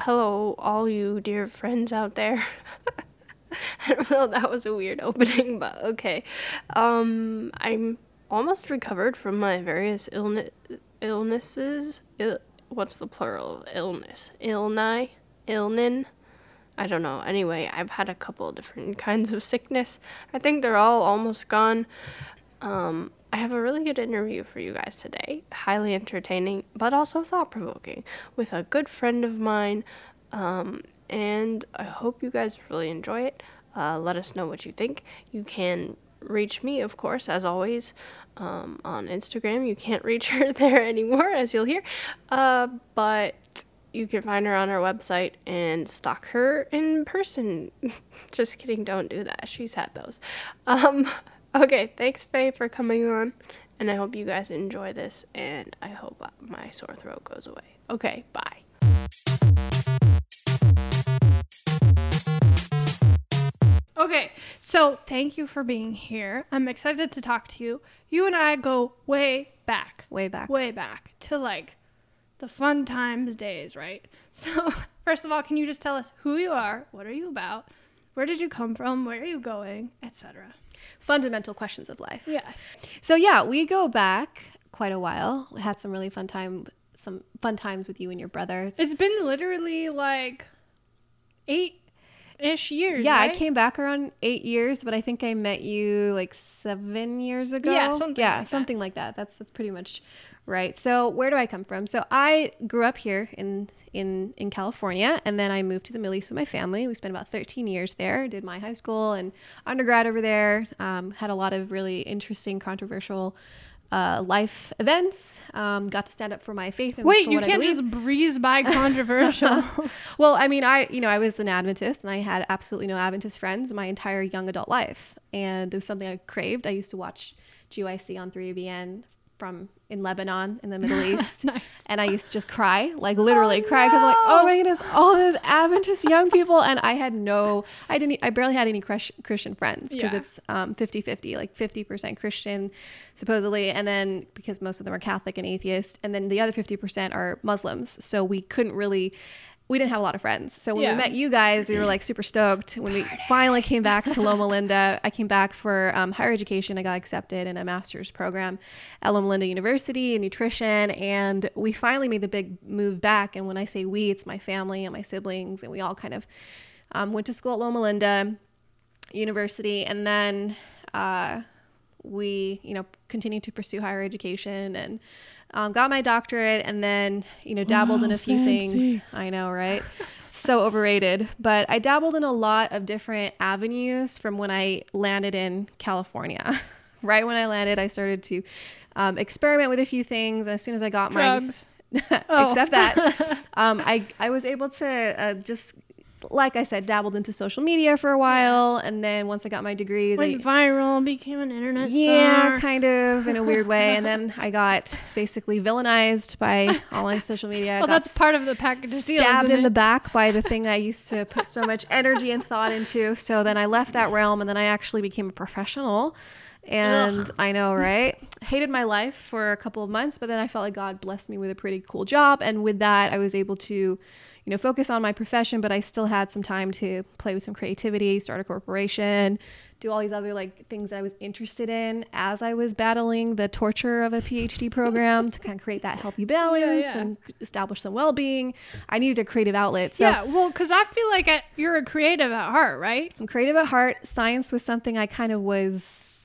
hello, all you dear friends out there. I don't know, that was a weird opening, but okay. Um, I'm almost recovered from my various illness illnesses. Il- what's the plural of illness? Illni? Illnin? I don't know. Anyway, I've had a couple different kinds of sickness. I think they're all almost gone. Um, I have a really good interview for you guys today. Highly entertaining, but also thought provoking, with a good friend of mine. Um, and I hope you guys really enjoy it. Uh, let us know what you think. You can reach me, of course, as always, um, on Instagram. You can't reach her there anymore, as you'll hear. Uh, but you can find her on our website and stalk her in person. Just kidding, don't do that. She's had those. Um, okay, thanks, Faye, for coming on. And I hope you guys enjoy this, and I hope my sore throat goes away. Okay, bye. Okay, so thank you for being here. I'm excited to talk to you. You and I go way back, Way back. way back to like the fun times days, right? So, first of all, can you just tell us who you are? What are you about? Where did you come from? Where are you going? Etc. Fundamental questions of life. Yes. So yeah, we go back quite a while. We had some really fun time, some fun times with you and your brother. It's been literally like eight ish years. yeah, right? I came back around eight years, but I think I met you like seven years ago. Yeah, something yeah, like that. something like that. That's that's pretty much right. So where do I come from? So I grew up here in in in California, and then I moved to the Middle East with my family. We spent about 13 years there. Did my high school and undergrad over there. Um, had a lot of really interesting, controversial. Uh, life events. Um, got to stand up for my faith. And Wait, for you what can't just breeze by controversial. Well, I mean, I you know I was an Adventist, and I had absolutely no Adventist friends my entire young adult life, and it was something I craved. I used to watch GYC on 3ABN from in Lebanon in the Middle East, nice. and I used to just cry, like literally Oh, cry, because I'm like, oh my goodness, all those Adventist young people, and I had no, I didn't, I barely had any Chris- Christian friends because Yeah. it's um 50-50, like 50% Christian, supposedly, and then because most of them are Catholic and atheist, and then the other 50% are Muslims, so we couldn't really. We didn't have a lot of friends. So when Yeah. we met you guys, we were like super stoked. When we finally came back to Loma Linda, I came back for um, higher education. I got accepted in a master's program at Loma Linda University in nutrition. And we finally made the big move back. And when I say we, it's my family and my siblings. And we all kind of um, went to school at Loma Linda University. And then uh, we, you know, continued to pursue higher education and um, got my doctorate and then, you know, dabbled in a few things. I know, right? so overrated. But I dabbled in a lot of different avenues from when I landed in California. right when I landed, I started to um, experiment with a few things. As soon as I got Drugs. my, Oh. except that, um, I I was able to uh, just. Like I said, dabbled into social media for a while, and then once I got my degrees, I, Went viral, became an internet yeah, star. kind of in a weird way. And then I got basically villainized by online social media. well, that's part of the package deal. stabbed isn't in the back by the thing I used to put so much energy and thought into. So then I left that realm and then I actually became a professional. And I know, right? Hated my life for a couple of months, but then I felt like God blessed me with a pretty cool job. And with that, I was able to, you know, focus on my profession, but I still had some time to play with some creativity, start a corporation, do all these other like things that I was interested in as I was battling the torture of a PhD program to kind of create that healthy balance yeah. and establish some well-being. I needed a creative outlet. So yeah, well, because I feel like I, you're a creative at heart, right? I'm creative at heart. Science was something I kind of was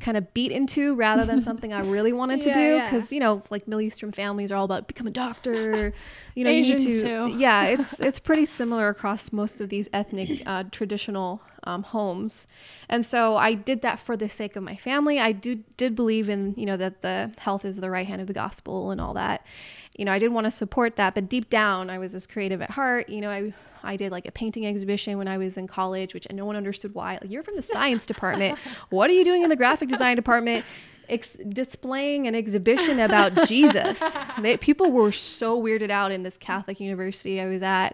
kind of beat into rather than something I really wanted to Yeah, do yeah. because you know like Middle Eastern families are all about become a doctor you know you need to too. yeah it's it's pretty similar across most of these ethnic uh, traditional um, homes and so I did that for the sake of my family I do did believe in you know that the health is the right hand of the gospel and all that you know I didn't want to support that but deep down I was as creative at heart you know I I did like a painting exhibition when I was in college, which no one understood why. Like, you're from the science department. What are you doing in the graphic design department? Ex- displaying an exhibition about Jesus. They, people were so weirded out in this Catholic university I was at.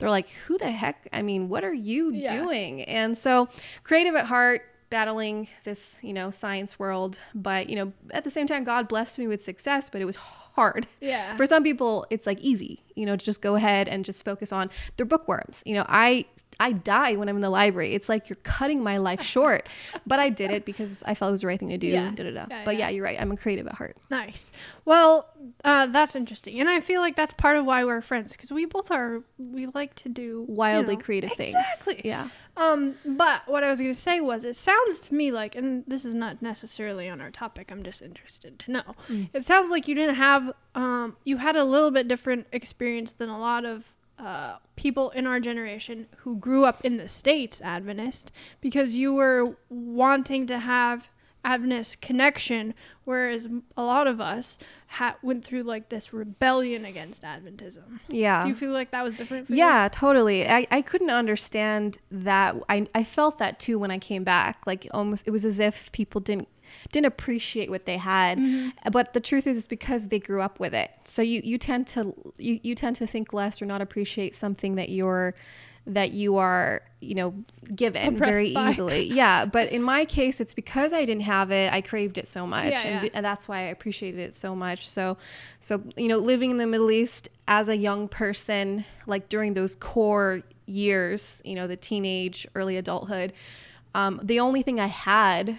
They're like, who the heck? I mean, what are you Yeah. doing? And so, creative at heart, battling this, you know, science world. But, you know, at the same time, God blessed me with success, but it was hard. Yeah. For some people, it's like easy. You know, just go ahead and just focus on their bookworms. You know, I I die when I'm in the library. It's like you're cutting my life short. but I did it because I felt it was the right thing to do. Yeah. Da, da, da. Yeah, but yeah. yeah, you're right. I'm a creative at heart. Nice. Well, uh, that's interesting, and I feel like that's part of why we're friends because we both are. We like to do you Wildly know- creative things. Exactly. Yeah. Um, but what I was gonna say was, it sounds to me like, and this is not necessarily on our topic. I'm just interested to know. Mm. It sounds like you didn't have, um, you had a little bit different experience than a lot of uh, people in our generation who grew up in the states Adventist because you were wanting to have Adventist connection, whereas a lot of us ha- went through like this rebellion against Adventism. Yeah. Do you feel like that was different? For you? Yeah, totally. I, I couldn't understand that. I, I felt that too when I came back. Like almost, it was as if people didn't didn't appreciate what they had. But the truth is, it's because they grew up with it. So you, you tend to you, you tend to think less or not appreciate something that you're that you are you know given Oppressed very by. easily yeah but in my case it's because i didn't have it i craved it so much Yeah, and, yeah. and that's why i appreciated it so much so so you know living in the middle east as a young person like during those core years you know the teenage early adulthood um, the only thing i had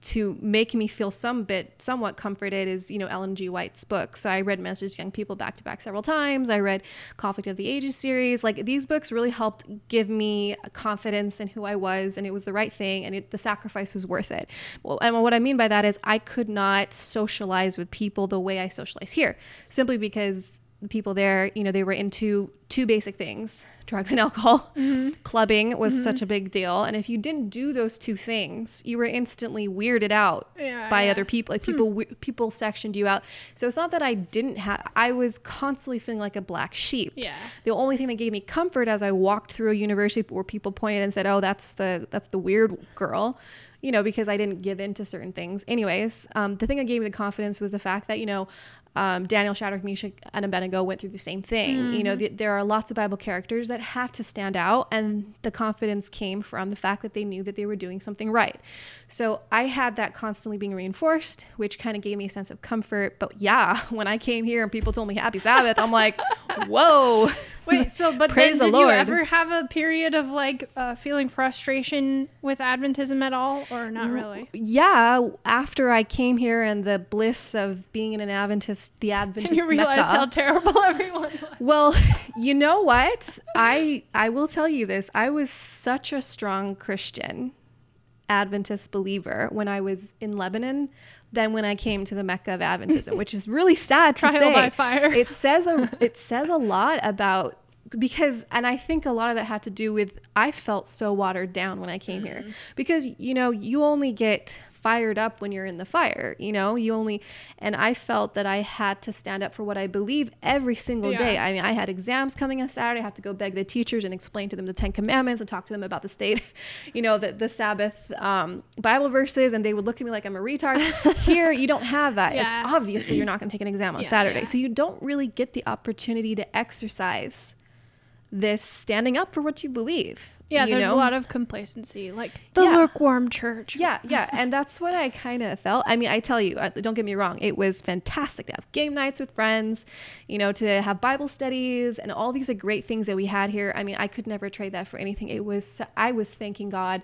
to make me feel some bit somewhat comforted is you know Ellen G. White's book. So I read Messages to Young People back to back several times. I read Conflict of the Ages series. Like these books really helped give me confidence in who I was, and it was the right thing, and it, the sacrifice was worth it. Well, and what I mean by that is I could not socialize with people the way I socialize here, simply because people there, you know, they were into two basic things drugs and alcohol. Mm-hmm. Clubbing was mm-hmm. such a big deal. And if you didn't do those two things, you were instantly weirded out Yeah, by yeah. other people. Like hmm. people, we- people sectioned you out. So it's not that I didn't have, I was constantly feeling like a black sheep. Yeah. The only thing that gave me comfort as I walked through a university where people pointed and said, "Oh, that's the that's the weird girl," you know, because I didn't give in to certain things. Anyways, um, the thing that gave me the confidence was the fact that you know. Um, Daniel, Shadrach, Meshach, and Abednego went through the same thing. You know, th- there are lots of Bible characters that had to stand out, and the confidence came from the fact that they knew that they were doing something right. So I had that constantly being reinforced, which kind of gave me a sense of comfort. But yeah, when I came here and people told me Happy Sabbath, I'm like, whoa. Wait, so but Praise then the did you Lord. ever have a period of like uh, feeling frustration with Adventism at all, or not really? yeah, after I came here and the bliss of being in an Adventist, the Adventist And you realize Mecca. how terrible everyone was. well, you know what? I I will tell you this. I was such a strong Christian Adventist believer when I was in Lebanon than when I came to the Mecca of Adventism, which is really sad to Trial say. by fire. It says a it says a lot about because and I think a lot of that had to do with I felt so watered down when I came here mm-hmm. because you know you only get fired up when you're in the fire you know? You only and I felt that I had to stand up for what I believe every single day. I mean I had exams coming on Saturday. I had to go beg the teachers and explain to them the 10 commandments and talk to them about the state you know the the Sabbath um, Bible verses and they would look at me like I'm a retard. Here you don't have that. Yeah. it's obviously you're not going to take an exam on Yeah, Saturday. yeah. so you don't really get the opportunity to exercise this standing up for what you believe. Yeah, there's know? a lot of complacency, like the Yeah. lukewarm church. Yeah, yeah, and that's what I kind of felt. I mean, I tell you, uh, don't get me wrong, it was fantastic to have game nights with friends, you know, to have Bible studies and all these great things that we had here. I mean, I could never trade that for anything. It was I was thanking God.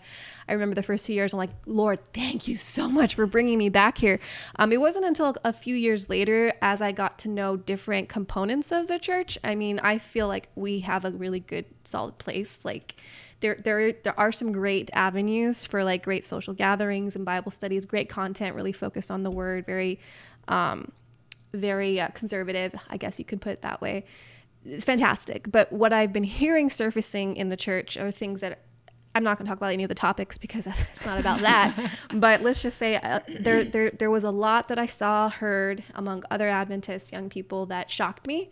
I remember the first few years, I'm like, Lord, thank you so much for bringing me back here. Um, it wasn't until a few years later, as I got to know different components of the church. I mean, I feel like we have a really good, solid place. Like there there there are some great avenues for like great social gatherings and Bible studies, great content really focused on the word, very um very uh, conservative, I guess you could put it that way. It's fantastic. But what I've been hearing surfacing in the church are things that I'm not going to talk about any of the topics because it's not about that. but let's just say uh, there, there, there was a lot that I saw, heard among other Adventist young people that shocked me.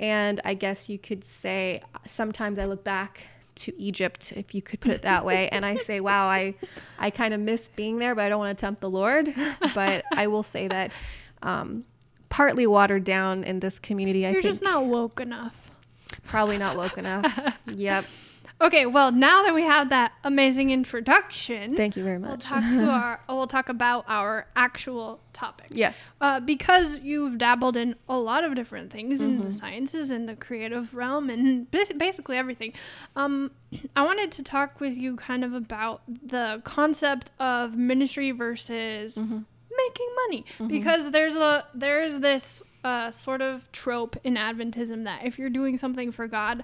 And I guess you could say sometimes I look back to Egypt, if you could put it that way, and I say, wow, I, I kind of miss being there, but I don't want to tempt the Lord. But I will say that um, partly watered down in this community. I You're think just not woke enough. probably not woke enough. yep. Okay, well, now that we have that amazing introduction, Thank you very we'll much. talk to our we'll talk about our actual topic. yes. Uh, because you've dabbled in a lot of different things in Mm-hmm. the sciences and the creative realm and basically everything. Um, I wanted to talk with you kind of about the concept of ministry versus Mm-hmm. making money because there's a there's this uh, sort of trope in Adventism that if you're doing something for God,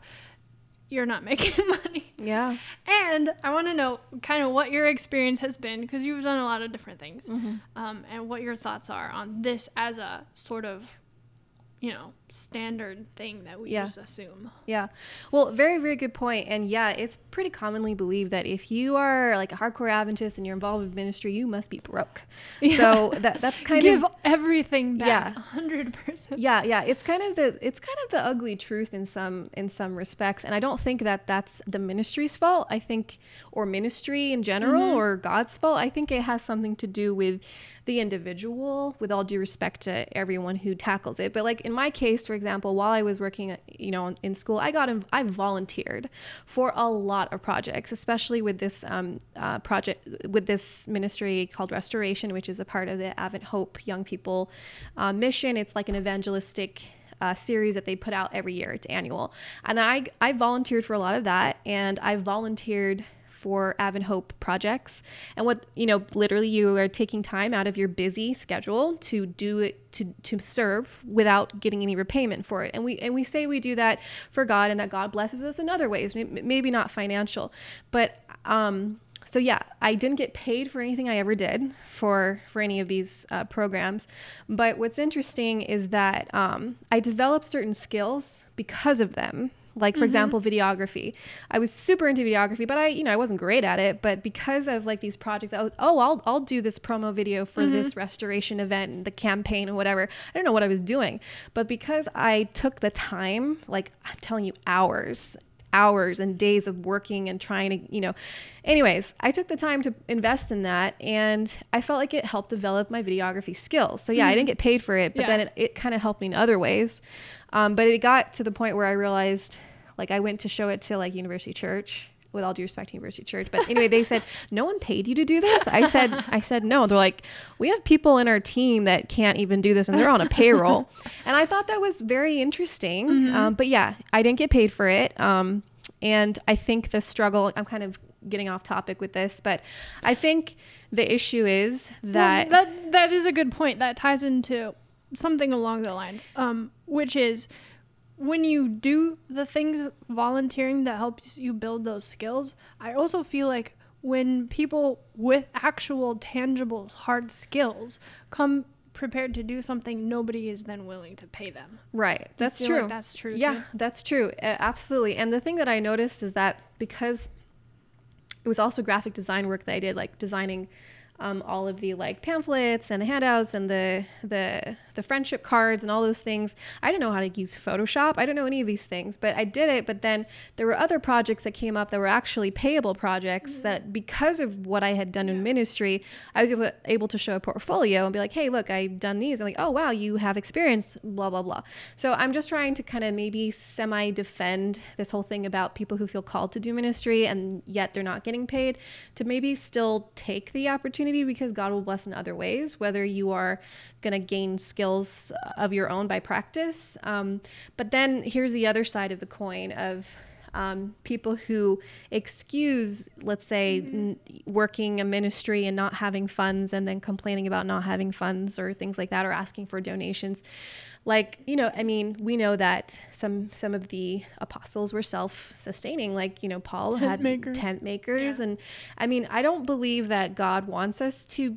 you're not making money. Yeah. And I want to know kind of what your experience has been because you've done a lot of different things, Mm-hmm. um, and what your thoughts are on this as a sort of, you know, standard thing that we Yeah. just assume. Yeah. Well, very, very good point. And yeah, it's pretty commonly believed that if you are like a hardcore Adventist and you're involved with ministry, you must be broke. So that that's kind Give of everything back, Yeah. a hundred percent. yeah, yeah. It's kind of the it's kind of the ugly truth in some in some respects. And I don't think that that's the ministry's fault. I think or ministry in general mm-hmm. or God's fault. I think it has something to do with the individual with all due respect to everyone who tackles it. But like in my case, for example, while I was working, you know, in school, I got, inv- I volunteered for a lot of projects, especially with this um, uh, project, with this ministry called Restoration, which is a part of the Advent Hope Young People uh, mission. It's like an evangelistic uh, series that they put out every year. It's annual, and I I volunteered for a lot of that, and I volunteered for Advent Hope projects. And what you know, literally, you are taking time out of your busy schedule to do it to to serve without getting any repayment for it. And we and we say we do that for God, and that God blesses us in other ways, maybe not financial, but um. So yeah, I didn't get paid for anything I ever did for for any of these uh, programs, but what's interesting is that um, I developed certain skills because of them. Like for mm-hmm. example, videography. I was super into videography, but I, you know, I wasn't great at it. But because of like these projects, was, oh, I'll I'll do this promo video for mm-hmm. this restoration event, and the campaign, and whatever. I don't know what I was doing, but because I took the time, like I'm telling you, hours hours and days of working and trying to, you know. Anyways, I took the time to invest in that and I felt like it helped develop my videography skills. So, yeah, I mm-hmm. didn't get paid for it, but Yeah. then it, it kind of helped me in other ways. Um, but it got to the point where I realized, like, I went to show it to like University Church. With all due respect to University Church, but anyway, they said no one paid you to do this. I said, I said no. They're like, we have people in our team that can't even do this, and they're on a payroll. and I thought that was very interesting. Um, but yeah, I didn't get paid for it. Um, and I think the struggle, I'm kind of getting off topic with this, but I think the issue is that, Well, that that is a good point. That ties into something along the lines, um, which is when you do the things volunteering that helps you build those skills. I also feel like when people with actual tangible hard skills come prepared to do something, nobody is then willing to pay them. right, that's true. like that's true, Yeah, too? that's true. Uh, absolutely. And the thing that I noticed is that because it was also graphic design work that I did, like designing um, all of the like pamphlets and the handouts and the the the friendship cards and all those things. I didn't know how to use Photoshop. I didn't know any of these things, but I did it. But then there were other projects that came up that were actually payable projects that because of what I had done in ministry, I was able to, able to show a portfolio and be like, hey, look, I've done these. And like, oh wow, you have experience, blah blah blah. So I'm just trying to kind of maybe semi defend this whole thing about people who feel called to do ministry and yet they're not getting paid to maybe still take the opportunity because God will bless in other ways, whether you are going to gain skills of your own by practice. Um, but then here's the other side of the coin of um, people who excuse, let's say, n- working a ministry and not having funds and then complaining about not having funds or things like that or asking for donations. Like, you know, I mean, we know that some some of the apostles were self-sustaining. Like, you know, Paul Tent had makers. tent makers. Yeah. And I mean, I don't believe that God wants us to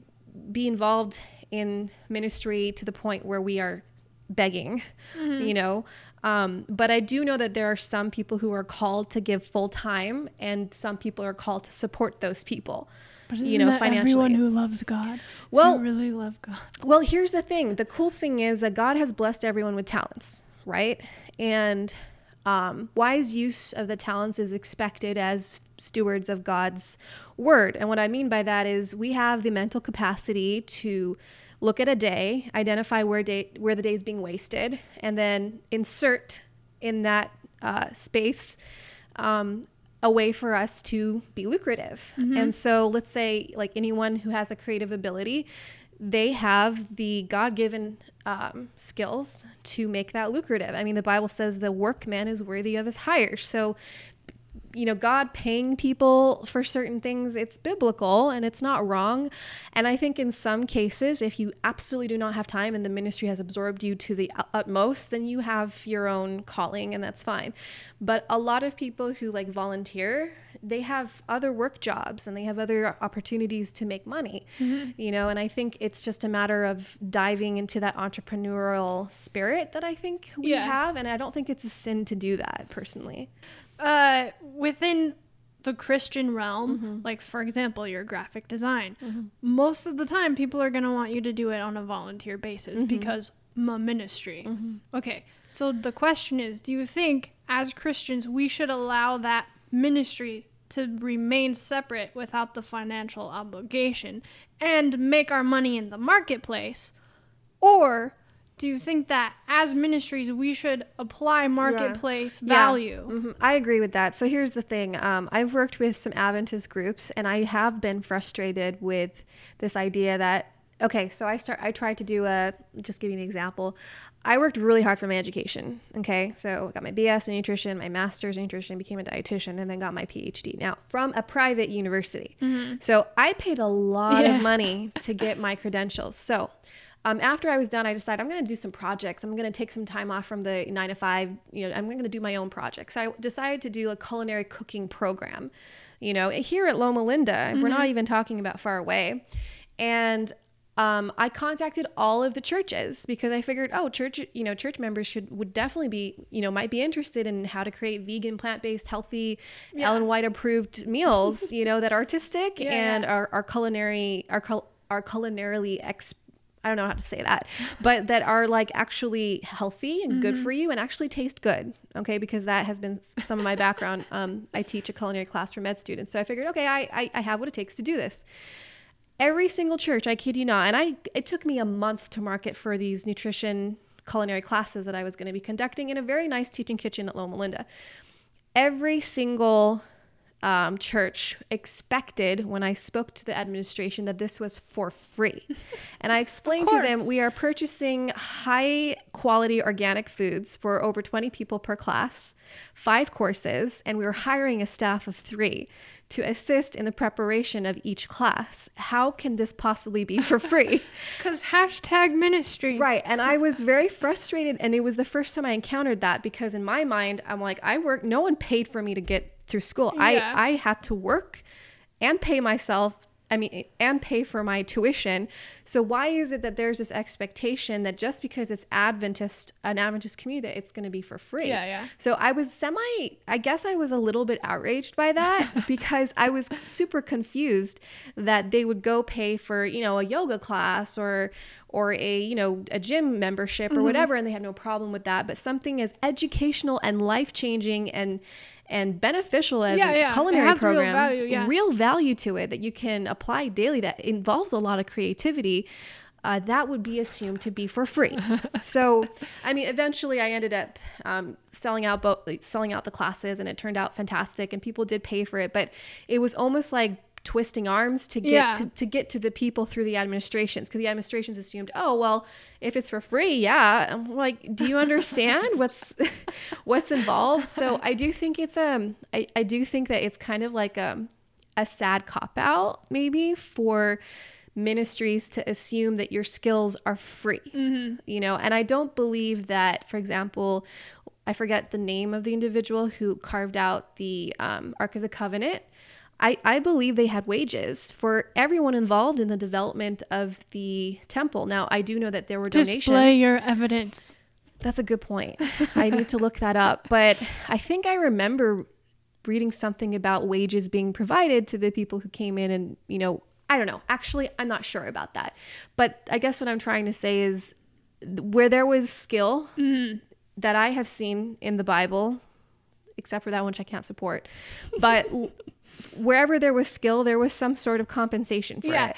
be involved in ministry to the point where we are begging, you know. Um, but I do know that there are some people who are called to give full time, and some people are called to support those people. You know, financially. everyone who loves God, Well- really love God. Well, here's the thing. The cool thing is that God has blessed everyone with talents, right? And um, wise use of the talents is expected as stewards of God's word. And what I mean by that is we have the mental capacity to look at a day, identify where day where the day is being wasted, and then insert in that uh, space um, a way for us to be lucrative. And so let's say like anyone who has a creative ability, they have the God-given um, skills to make that lucrative. I mean, the Bible says the workman is worthy of his hire. So you know, God paying people for certain things, it's biblical and it's not wrong. And I think in some cases, if you absolutely do not have time and the ministry has absorbed you to the utmost, then you have your own calling and that's fine. But a lot of people who like volunteer, they have other work jobs and they have other opportunities to make money, mm-hmm. you know, and I think it's just a matter of diving into that entrepreneurial spirit that I think we Yeah. have. And I don't think it's a sin to do that personally. Uh, within the Christian realm, Mm-hmm. like for example, your graphic design, most of the time people are going to want you to do it on a volunteer basis Mm-hmm. because my ministry. Okay, so the question is do you think as Christians we should allow that ministry to remain separate without the financial obligation and make our money in the marketplace? Or do you think that as ministries we should apply marketplace Yeah. value? Mhm. I agree with that. So here's the thing um, I've worked with some Adventist groups, and I have been frustrated with this idea that, okay, so I start, I tried to do a, just give you an example. I worked really hard for my education. Okay. So I got my BS in nutrition, my master's in nutrition, became a dietitian, and then got my PhD. Now, from a private university. So I paid a lot Yeah. of money to get my credentials. So um, after I was done, I decided I'm going to do some projects. I'm going to take some time off from the nine to five. You know, I'm going to do my own projects. So I decided to do a culinary cooking program. You know, here at Loma Linda, we're not even talking about far away, and um, I contacted all of the churches because I figured, oh, church, you know, church members should would definitely be, you know, might be interested in how to create vegan, plant based, healthy, Yeah. Ellen White approved meals, you know, that artistic Yeah, and yeah. are are culinary are are culinarily ex. I don't know how to say that, but that are like actually healthy and good for you and actually taste good. Okay, because that has been some of my background. Um, I teach a culinary class for med students, so I figured, okay, I, I I have what it takes to do this every single church i kid you not and i it took me a month to market for these nutrition culinary classes that i was going to be conducting in a very nice teaching kitchen at loma linda every single um, church expected when i spoke to the administration that this was for free. And i explained to them we are purchasing high quality organic foods for over 20 people per class five courses and we were hiring a staff of three to assist in the preparation of each class. How can this possibly be for free? Because hashtag ministry. right. And I was very frustrated. And it was the first time I encountered that because in my mind, I'm like, I work, no one paid for me to get through school. Yeah. I, I had to work and pay myself. I mean, and pay for my tuition. So why is it that there's this expectation that just because it's Adventist, an Adventist community, that it's going to be for free? Yeah, yeah. So I was semi, I guess I was a little bit outraged by that because I was super confused that they would go pay for, you know, a yoga class or, or a, you know, a gym membership or Mm-hmm. whatever. And they had no problem with that. But something as educational and life changing and, and beneficial as Yeah, a yeah. Culinary has real program, value, yeah. real value to it that you can apply daily that involves a lot of creativity. Uh, that would be assumed to be for free. so, I mean, eventually, I ended up um, selling out both, like, selling out the classes, and it turned out fantastic, and people did pay for it. But it was almost like twisting arms to get Yeah. to, to get to the people through the administrations because the administrations assumed oh well if it's for free yeah. I'm like do you understand what's what's involved? So i do think it's um I, I do think that it's kind of like um a sad cop out maybe for ministries to assume that your skills are free. You know and i don't believe that for example i forget the name of the individual who carved out the um, ark of the covenant I, I believe they had wages for everyone involved in the development of the temple. Now, I do know that there were donations. Display your evidence. That's a good point. I need to look that up. But I think I remember reading something about wages being provided to the people who came in and, you know, I don't know. Actually, I'm not sure about that. But I guess what I'm trying to say is where there was skill mm-hmm. that I have seen in the Bible, except for that one which I can't support, but wherever there was skill, there was some sort of compensation for Yeah. it.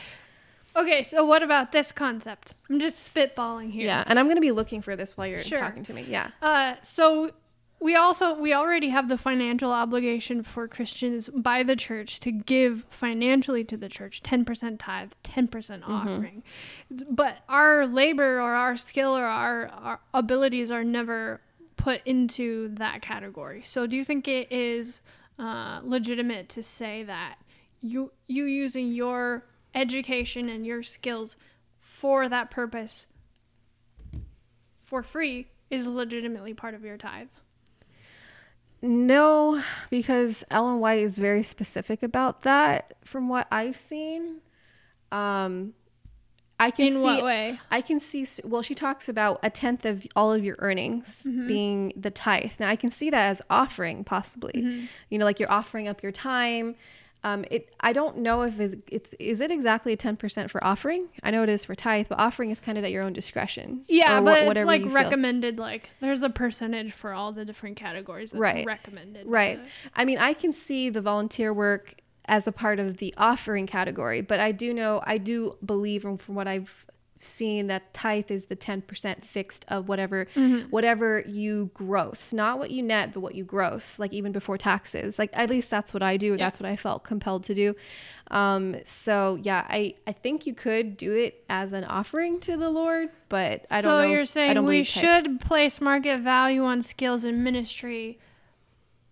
Okay, so what about this concept? I'm just spitballing here. Yeah. And I'm going to be looking for this while you're Sure. talking to me. Yeah. Uh, so we also we already have the financial obligation for Christians by the church to give financially to the church 10% tithe, 10% offering. But our labor or our skill or our, our abilities are never put into that category. So do you think it is uh, legitimate to say that you you using your education and your skills for that purpose for free is legitimately part of your tithe? No, because Ellen White is very specific about that from what I've seen. Um, I can In see what way? I can see well she talks about a tenth of all of your earnings Mm-hmm. being the tithe. Now I can see that as offering possibly. Mm-hmm. You know like you're offering up your time. Um, it I don't know if it, it's is it exactly 10% for offering? I know it is for tithe, but offering is kind of at your own discretion. Yeah, but it's whatever like you feel. recommended. Like there's a percentage for all the different categories that's Right. recommended. Right. I mean, I can see the volunteer work as a part of the offering category, but I do know, I do believe from, from what I've seen that tithe is the 10% fixed of whatever whatever you gross not what you net but what you gross like even before taxes. Like at least that's what i do. That's what i felt compelled to do. Um so yeah i i think you could do it as an offering to the lord but i so don't know So you're if- saying we should place market value on skills in ministry,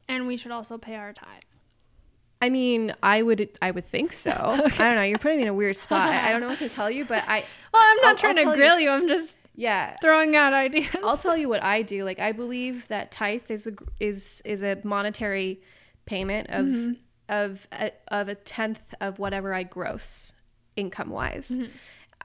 and we should also pay our tithe. I mean, I would I would think so. I don't know. You're putting me in a weird spot. I, don't know what to tell you, but I Well, I'm not I'll- trying I'll to grill you. I'm just yeah. throwing out ideas. I'll tell you what I do. Like I believe that tithe is a is is a monetary payment of Mm-hmm. of a, of a tenth of whatever I gross income wise. Mm-hmm.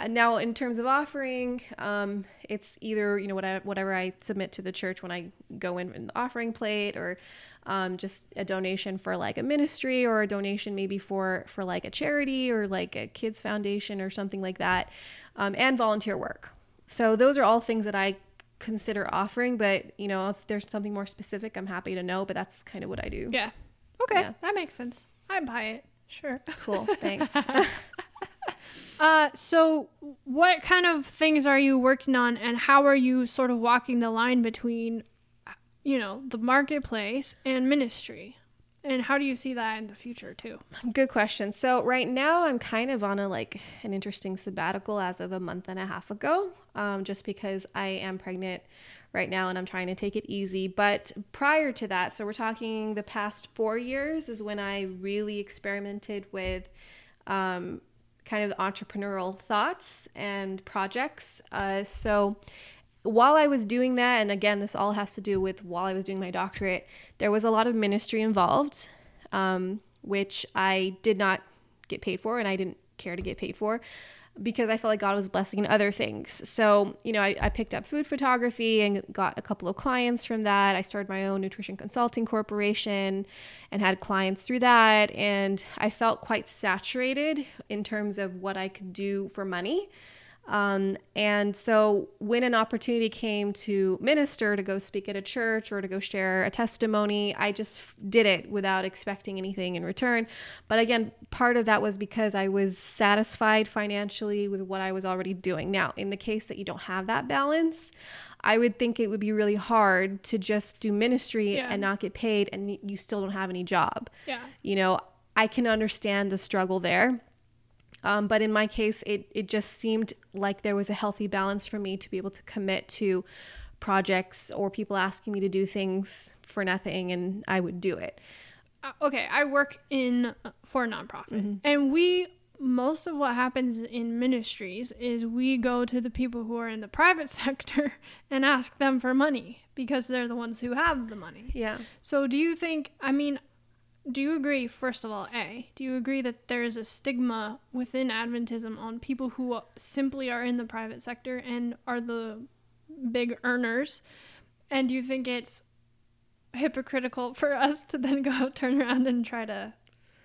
Uh, Now, in terms of offering, um, it's either you know whatever whatever I submit to the church when I go in in the offering plate, or um, just a donation for like a ministry, or a donation maybe for for like a charity or like a kids foundation or something like that, um, and volunteer work. So those are all things that I consider offering. But you know, if there's something more specific, I'm happy to know. But that's kind of what I do. yeah. Okay, Yeah. that makes sense. I buy it. Sure. Cool. Thanks. Uh, so what kind of things are you working on, and how are you sort of walking the line between, you know, the marketplace and ministry, and how do you see that in the future too? Good question. So right now I'm kind of on a like an interesting sabbatical as of a month and a half ago, um, just because I am pregnant right now and I'm trying to take it easy. But prior to that, so we're talking the past four years is when I really experimented with um, kind of entrepreneurial thoughts and projects. Uh, so while I was doing that, and again, this all has to do with while I was doing my doctorate, there was a lot of ministry involved, um, which I did not get paid for, and I didn't care to get paid for because I felt like God was blessing in other things. So, you know, I, I picked up food photography and got a couple of clients from that. I started my own nutrition consulting corporation and had clients through that. And I felt quite saturated in terms of what I could do for money. Um, and so when an opportunity came to minister, to go speak at a church or to go share a testimony, I just did it without expecting anything in return. But again, part of that was because I was satisfied financially with what I was already doing. Now, in the case that you don't have that balance, I would think it would be really hard to just do ministry Yeah. and not get paid and you still don't have any job. Yeah. You know, I can understand the struggle there. Um, but in my case, it, it just seemed like there was a healthy balance for me to be able to commit to projects or people asking me to do things for nothing, and I would do it. Uh, okay, I work in uh, for a nonprofit, Mm-hmm. and we most of what happens in ministries is we go to the people who are in the private sector and ask them for money because they're the ones who have the money. Yeah. So, do you think? I mean, do you agree? First of all, a do you agree that there is a stigma within Adventism on people who simply are in the private sector and are the big earners? And do you think it's hypocritical for us to then go turn around and try to,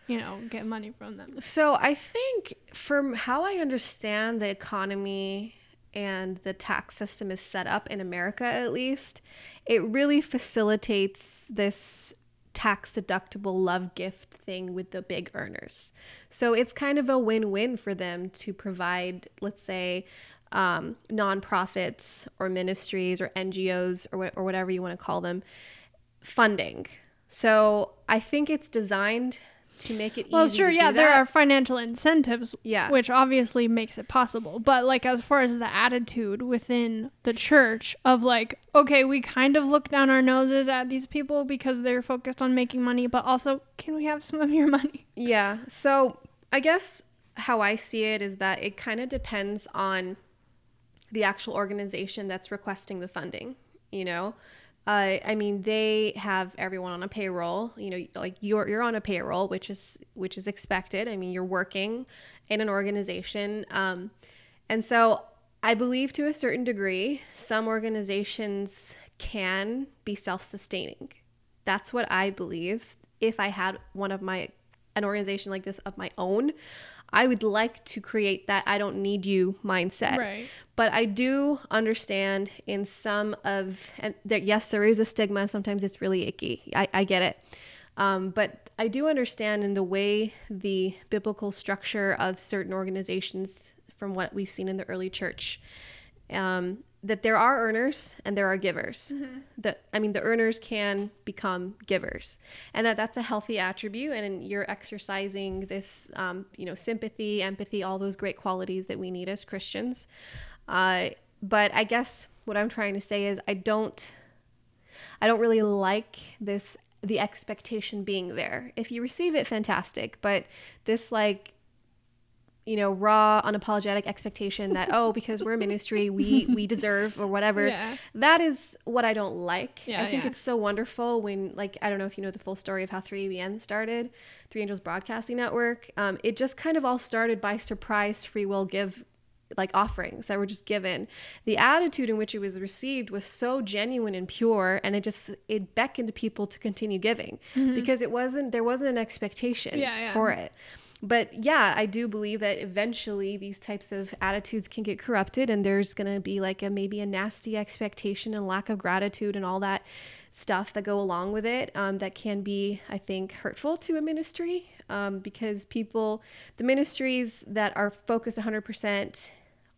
you know, get money from them? So I think from how I understand the economy and the tax system is set up in America at least, it really facilitates this tax deductible love gift thing with the big earners. So it's kind of a win-win for them to provide, let's say, um, nonprofits or ministries or NGOs or, wha- or whatever you want to call them funding. So I think it's designed to make it Well, sure, yeah, there are financial incentives, Yeah. which obviously makes it possible. But like as far as the attitude within the church of like, okay, we kind of look down our noses at these people because they're focused on making money, but also, can we have some of your money? Yeah. So I guess how I see it is that it kind of depends on the actual organization that's requesting the funding. You know, uh, I mean, they have everyone on a payroll. You know, like you're you're on a payroll, which is which is expected. I mean, you're working in an organization, um, and so I believe to a certain degree, some organizations can be self-sustaining. That's what I believe. If I had one of my an organization like this of my own, I would like to create that I don't need you mindset. Right. But I do understand in some of, and there, yes, there is a stigma. Sometimes it's really icky. I, I get it. Um, but I do understand in the way the biblical structure of certain organizations, from what we've seen in the early church, um, that there are earners and there are givers. That I mean, the earners can become givers, and that that's a healthy attribute. And you're exercising this, um, you know, sympathy, empathy, all those great qualities that we need as Christians. Uh, but I guess what I'm trying to say is I don't, I don't really like this the expectation being there. If you receive it, fantastic. But this like you know raw unapologetic expectation that oh because we're a ministry we we deserve or whatever Yeah. that is what i don't like Yeah, i think yeah. it's so wonderful when like i don't know if you know the full story of how 3abn started three angels broadcasting network um, it just kind of all started by surprise free will give like offerings that were just given the attitude in which it was received was so genuine and pure and it just it beckoned people to continue giving because it wasn't there wasn't an expectation Mm-hmm. For it but yeah i do believe that eventually these types of attitudes can get corrupted and there's going to be like a maybe a nasty expectation and lack of gratitude and all that stuff that go along with it um, that can be i think hurtful to a ministry um, because people the ministries that are focused 100%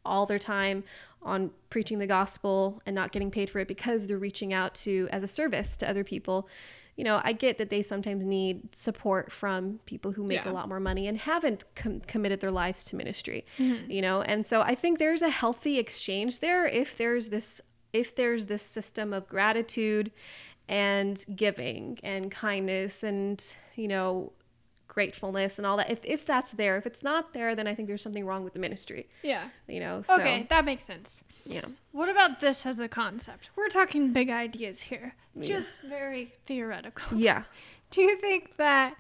all their time on preaching the gospel and not getting paid for it because they're reaching out to as a service to other people you know i get that they sometimes need support from people who make Yeah. a lot more money and haven't com- committed their lives to ministry mm-hmm. you know and so i think there's a healthy exchange there if there's this if there's this system of gratitude and giving and kindness and you know gratefulness and all that if, if that's there if it's not there then i think there's something wrong with the ministry Yeah. you know so Okay, that makes sense. yeah What about this as a concept? We're talking big ideas here, Yeah. just very theoretical. yeah Do you think that?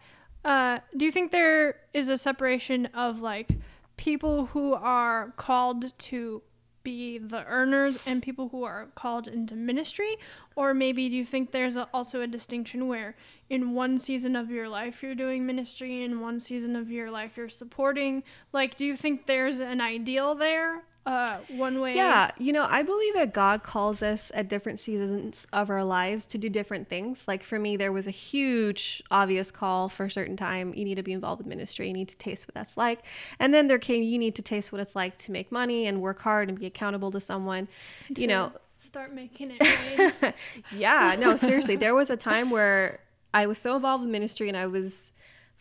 Uh, do you think there is a separation of like people who are called to be the earners and people who are called into ministry, or maybe do you think there's a, also a distinction where in one season of your life you're doing ministry, in one season of your life you're supporting? Like, do you think there's an ideal there? Uh, one way. Yeah, you know, I believe that God calls us at different seasons of our lives to do different things. Like for me, there was a huge, obvious call for a certain time. You need to be involved with ministry. You need to taste what that's like. And then there came, you need to taste what it's like to make money and work hard and be accountable to someone. You know, Start making it rain. yeah, no, seriously. There was a time where I was so involved with ministry and I was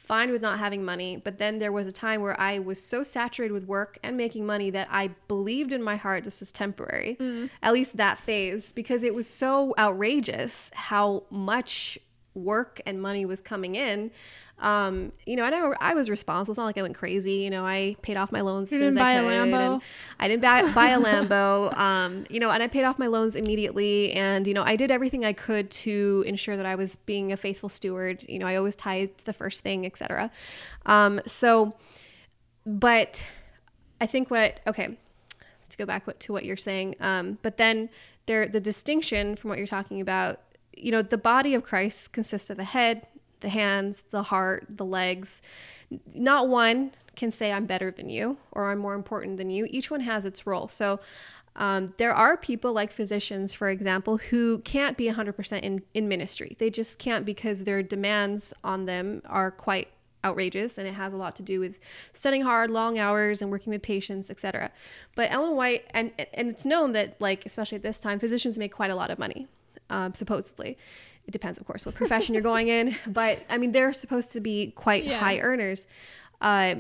fine with not having money. But then there was a time where I was so saturated with work and making money that I believed in my heart this was temporary, mm. at least that phase, because it was so outrageous how much work and money was coming in. Um, you know, and I, I was responsible. It's not like I went crazy. You know, I paid off my loans as You soon as I could. And I didn't buy, buy a Lambo. Um, you know, and I paid off my loans immediately. And, you know, I did everything I could to ensure that I was being a faithful steward. You know, I always tithed the first thing, etc. Um, so, but I think what, okay, to go back to what you're saying. Um, but then there, the distinction from what you're talking about, you know, the body of Christ consists of a head, the hands, the heart, the legs. Not one can say I'm better than you or I'm more important than you. Each one has its role. So um, there are people like physicians, for example, who can't be 100% in, in ministry. They just can't because their demands on them are quite outrageous and it has a lot to do with studying hard long hours and working with patients etc but ellen white and and it's known that like especially at this time physicians make quite a lot of money um, supposedly it depends, of course, what profession you're going in. But I mean, they're supposed to be quite Yeah. high earners. Uh,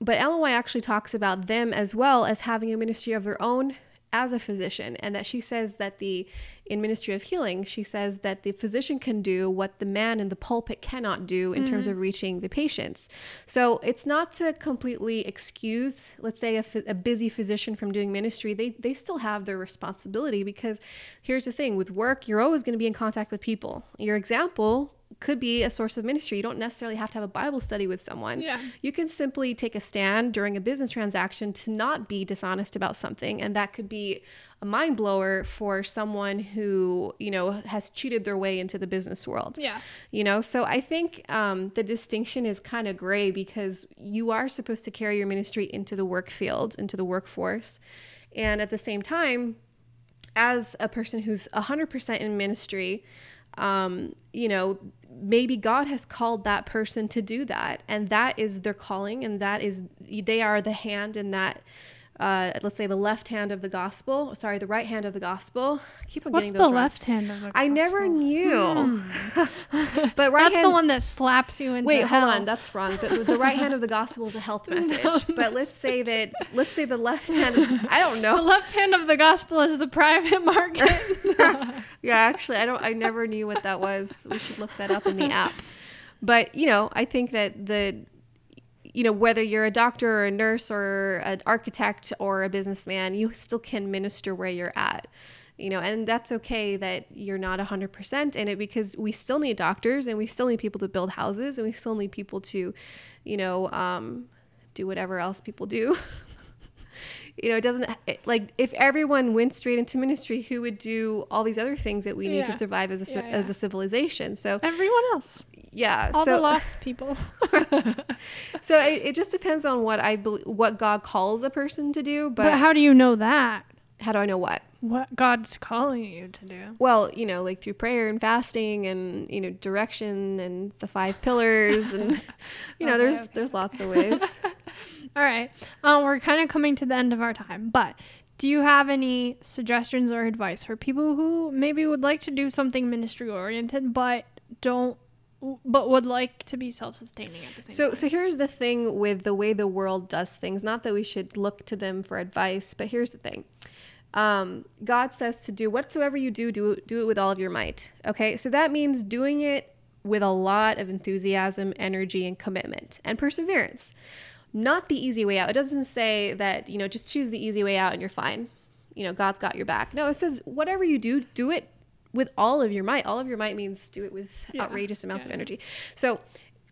but Ellen White actually talks about them as well as having a ministry of their own as a physician, and that she says that the in ministry of healing, she says that the physician can do what the man in the pulpit cannot do in terms of mm-hmm. reaching the patients. So it's not to completely excuse, let's say, a, a busy physician from doing ministry. They they still have their responsibility because here's the thing: with work, you're always going to be in contact with people. Your example could be a source of ministry. You don't necessarily have to have a Bible study with someone. Yeah. You can simply take a stand during a business transaction to not be dishonest about something. And that could be a mind blower for someone who, you know, has cheated their way into the business world. Yeah. You know, so I think um, the distinction is kind of gray because you are supposed to carry your ministry into the work field, into the workforce. And at the same time, as a person who's 100% in ministry, um, you know, maybe God has called that person to do that. And that is their calling. And that is, they are the hand in that, uh, let's say the left hand of the gospel. Sorry, the right hand of the gospel. I keep on What's getting the those wrong. left hand of the gospel? I never knew. but right That's hand, the one that slaps you into the. Wait, hell. hold on. That's wrong. The, the right hand of the gospel is a health message. But let's say that, let's say the left hand, I don't know. the left hand of the gospel is the private market. Yeah, actually, I don't, I never knew what that was. We should look that up in the app. But, you know, I think that the, you know, whether you're a doctor or a nurse or an architect or a businessman, you still can minister where you're at. You know, and that's okay that you're not 100% in it because we still need doctors and we still need people to build houses and we still need people to, you know, um, do whatever else people do. you know, it doesn't it, like if everyone went straight into ministry, who would do all these other things that we need to survive as a ci- Yeah, as a civilization? So Everyone else. Yeah, All so the lost people. so it, it just depends on what I what God calls a person to do. But, But, how do you know that? how do I know what? What God's calling you to do? Well, you know, like through prayer and fasting and you know direction and the five pillars and you know Okay, there's okay. there's lots of ways. All right. Um, we're kind of coming to the end of our time, but do you have any suggestions or advice for people who maybe would like to do something ministry oriented, but don't, but would like to be self sustaining at the same So, time? so here's the thing with the way the world does things. Not that we should look to them for advice, but here's the thing. Um, God says to do whatsoever you do, do do it with all of your might. Okay, so that means doing it with a lot of enthusiasm, energy, and commitment and perseverance. Not the easy way out. It doesn't say that you know just choose the easy way out and you're fine. You know, God's got your back. No, it says whatever you do, do it with all of your might. All of your might means do it with Yeah. outrageous amounts Yeah, of energy. So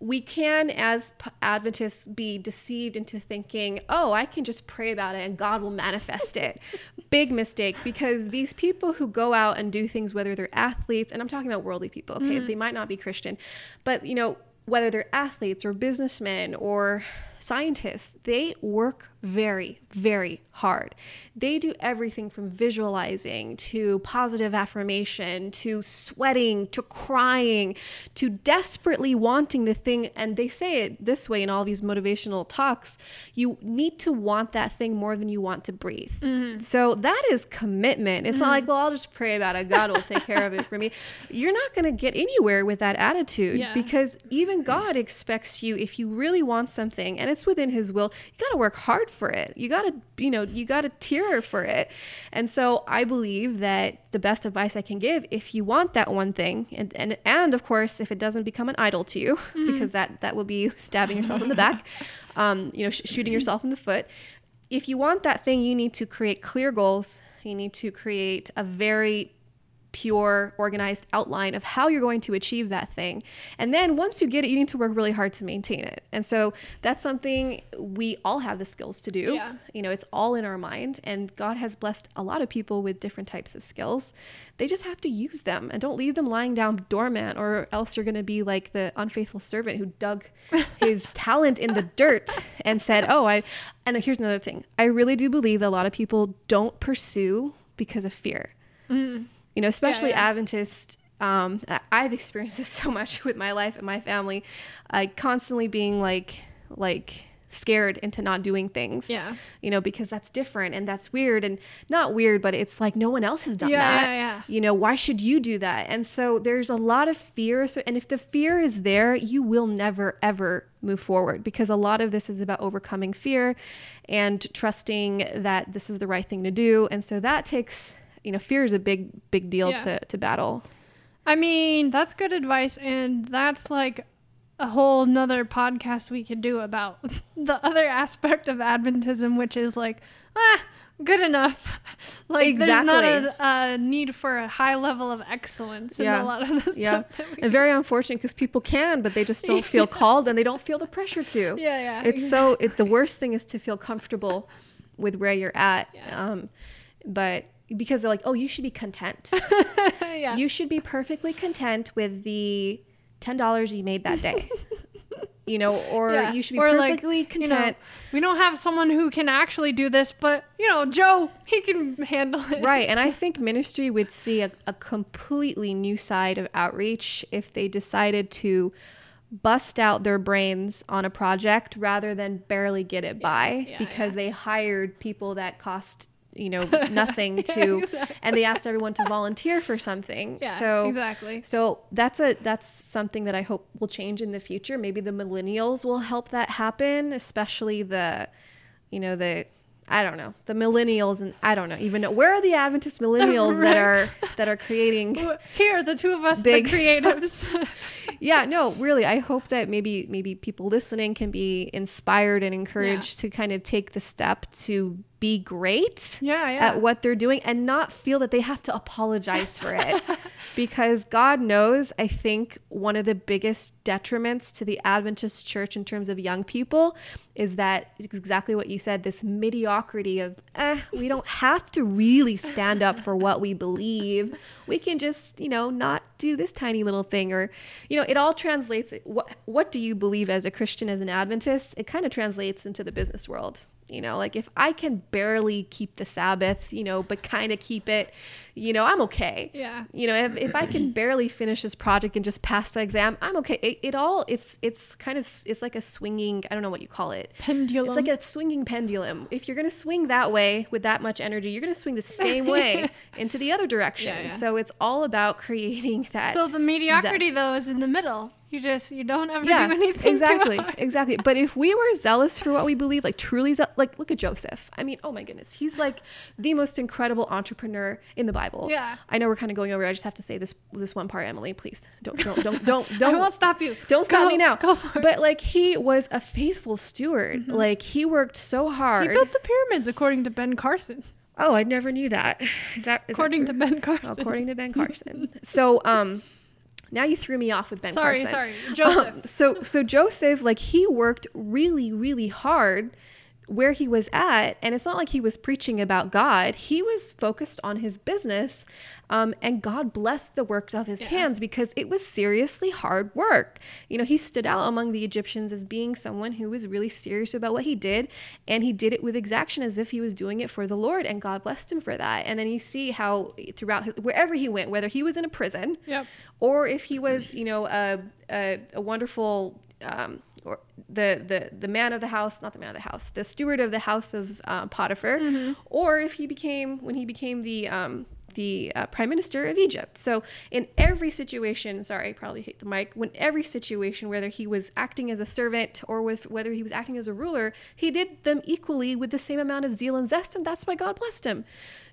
we can, as Adventists, be deceived into thinking, oh, I can just pray about it and God will manifest it. Big mistake because these people who go out and do things, whether they're athletes, and I'm talking about worldly people, okay, mm-hmm. they might not be Christian, but you know, whether they're athletes or businessmen or scientists, they work very, very hard. They do everything from visualizing to positive affirmation to sweating to crying to desperately wanting the thing. And they say it this way in all these motivational talks you need to want that thing more than you want to breathe. Mm-hmm. So that is commitment. It's not mm-hmm. like, well, I'll just pray about it. God will take care of it for me. You're not going to get anywhere with that attitude Yeah. because even God expects you, if you really want something and it's within His will, you got to work hard for it. You got to, you know, you got to tear for it. And so I believe that the best advice I can give, if you want that one thing, and and and of course, if it doesn't become an idol to you, because that that will be stabbing yourself in the back, um, you know, sh- shooting yourself in the foot. If you want that thing, you need to create clear goals. You need to create a very pure, organized outline of how you're going to achieve that thing. And then once you get it, you need to work really hard to maintain it. And so that's something we all have the skills to do. Yeah. You know, it's all in our mind. And God has blessed a lot of people with different types of skills. They just have to use them and don't leave them lying down dormant, or else you're going to be like the unfaithful servant who dug his talent in the dirt and said, Oh, I. And here's another thing I really do believe that a lot of people don't pursue because of fear mm. You know especially yeah. adventist um, i've experienced this so much with my life and my family uh, constantly being like like scared into not doing things. Yeah. You know, because that's different and that's weird and not weird, but it's like no one else has done Yeah, that. yeah, yeah. You know, why should you do that? And so there's a lot of fear. So, and if the fear is there, you will never, ever move forward because a lot of this is about overcoming fear and trusting that this is the right thing to do. And so that takes, you know, fear is a big, big deal Yeah. to, to battle. I mean, that's good advice, and that's like a whole nother podcast we could do about the other aspect of Adventism, which is like, ah, good enough. like, there's not a, a need for a high level of excellence in a lot of this Yeah. stuff. And very unfortunate because people can, but they just don't feel called and they don't feel the pressure to. yeah, yeah. It's so, it, the worst thing is to feel comfortable with where you're at. Yeah. Um, but because they're like, oh, you should be content. yeah. You should be perfectly content with the $10 you made that day. you know, or Yeah. you should be Or, like, perfectly you know, content. we don't have someone who can actually do this, but you know, Joe, he can handle it. right. And I think ministry would see a, a completely new side of outreach if they decided to bust out their brains on a project rather than barely get it by yeah, because they hired people that cost you know nothing to exactly. and they asked everyone to volunteer for something Yeah, so exactly. so that's a that's something that I hope will change in the future. Maybe the millennials will help that happen, especially the, you know, the I don't know the millennials and I don't know even know where are the Adventist millennials that are that are creating. Here, the two of us, Big- the creatives. yeah, no, really, I hope that maybe maybe people listening can be inspired and encouraged to kind of take the step to be great yeah, yeah. at what they're doing and not feel that they have to apologize for it. because God knows, I think one of the biggest detriments to the Adventist church in terms of young people is that exactly what you said this mediocrity of, eh, we don't have to really stand up for what we believe. We can just, you know, not do this tiny little thing or, you know, it all translates. What, what do you believe as a Christian, as an Adventist? It kind of translates into the business world. You know, like if I can barely keep the Sabbath, you know, but kind of keep it, you know, I'm okay. Yeah. You know, if, if I can barely finish this project and just pass the exam, I'm okay. It, it all, it's, it's kind of, it's like a swinging, I don't know what you call it. Pendulum. It's like a swinging pendulum. If you're going to swing that way with that much energy, you're going to swing the same way into the other direction. Yeah, yeah. So it's all about creating that. so the mediocrity zest. though is in the middle. You just you don't ever yeah, do anything. exactly, exactly. But if we were zealous for what we believe, like truly, ze- like look at Joseph. I mean, oh my goodness, he's like the most incredible entrepreneur in the Bible. Yeah. I know we're kind of going over. I just have to say this this one part, Emily. Please don't don't don't don't I don't I won't stop you. don't stop Go- me now. Go for it. But like he was a faithful steward. Like he worked so hard. he built the pyramids according to Ben Carson. oh, I never knew that. Is that is that According to? Ben Carson. according to Ben Carson? so um, now you threw me off with Ben sorry, Carson. sorry, sorry, Joseph. Um, so so Joseph, like he worked really, really hard where he was at, and it's not like he was preaching about God. He was focused on his business, um, and God blessed the works of his Yeah. hands because it was seriously hard work. You know, he stood out among the Egyptians as being someone who was really serious about what he did, and he did it with exaction as if he was doing it for the Lord, and God blessed him for that. And then you see how throughout his, wherever he went, whether he was in a prison, Yep. or if he was, you know, a a, a wonderful um, or the the the man of the house, not the man of the house, the steward of the house of uh, Potiphar, or if he became when he became the um, the uh, prime minister of Egypt. So in every situation, sorry, I probably hate the mic. When every situation, whether he was acting as a servant or with whether he was acting as a ruler, he did them equally with the same amount of zeal and zest, and that's why God blessed him.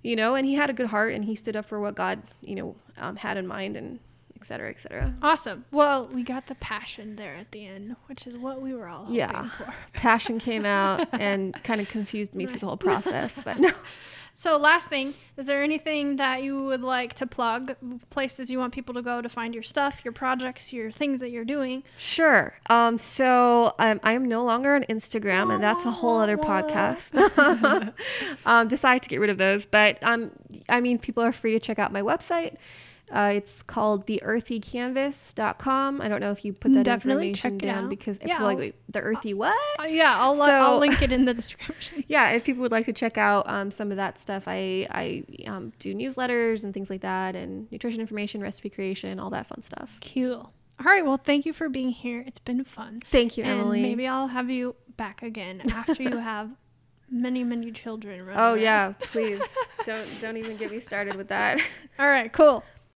You know, and he had a good heart, and he stood up for what God, you know, um, had in mind, and et cetera, et cetera. Awesome. Well, we got the passion there at the end, which is what we were all hoping Yeah. for. Passion came out and kind of confused me through the whole process, but no. So, last thing, is there anything that you would like to plug? Places you want people to go to find your stuff, your projects, your things that you're doing? Sure. Um, so um, I am no longer on Instagram, and that's a whole other podcast. um, decided to get rid of those, but um, I mean, people are free to check out my website. Uh, it's called theearthycanvas.com. I don't know if you put that Definitely information check it down out. because if Yeah, like, wait, the earthy what? Uh, yeah, I'll, li- I'll link it in the description. yeah, if people would like to check out um, some of that stuff, I I um, do newsletters and things like that, and nutrition information, recipe creation, all that fun stuff. Cool. All right. Well, thank you for being here. It's been fun. Thank you, and Emily. maybe I'll have you back again after you have many, many children. oh around. yeah, please don't don't even get me started with that. All right. Cool.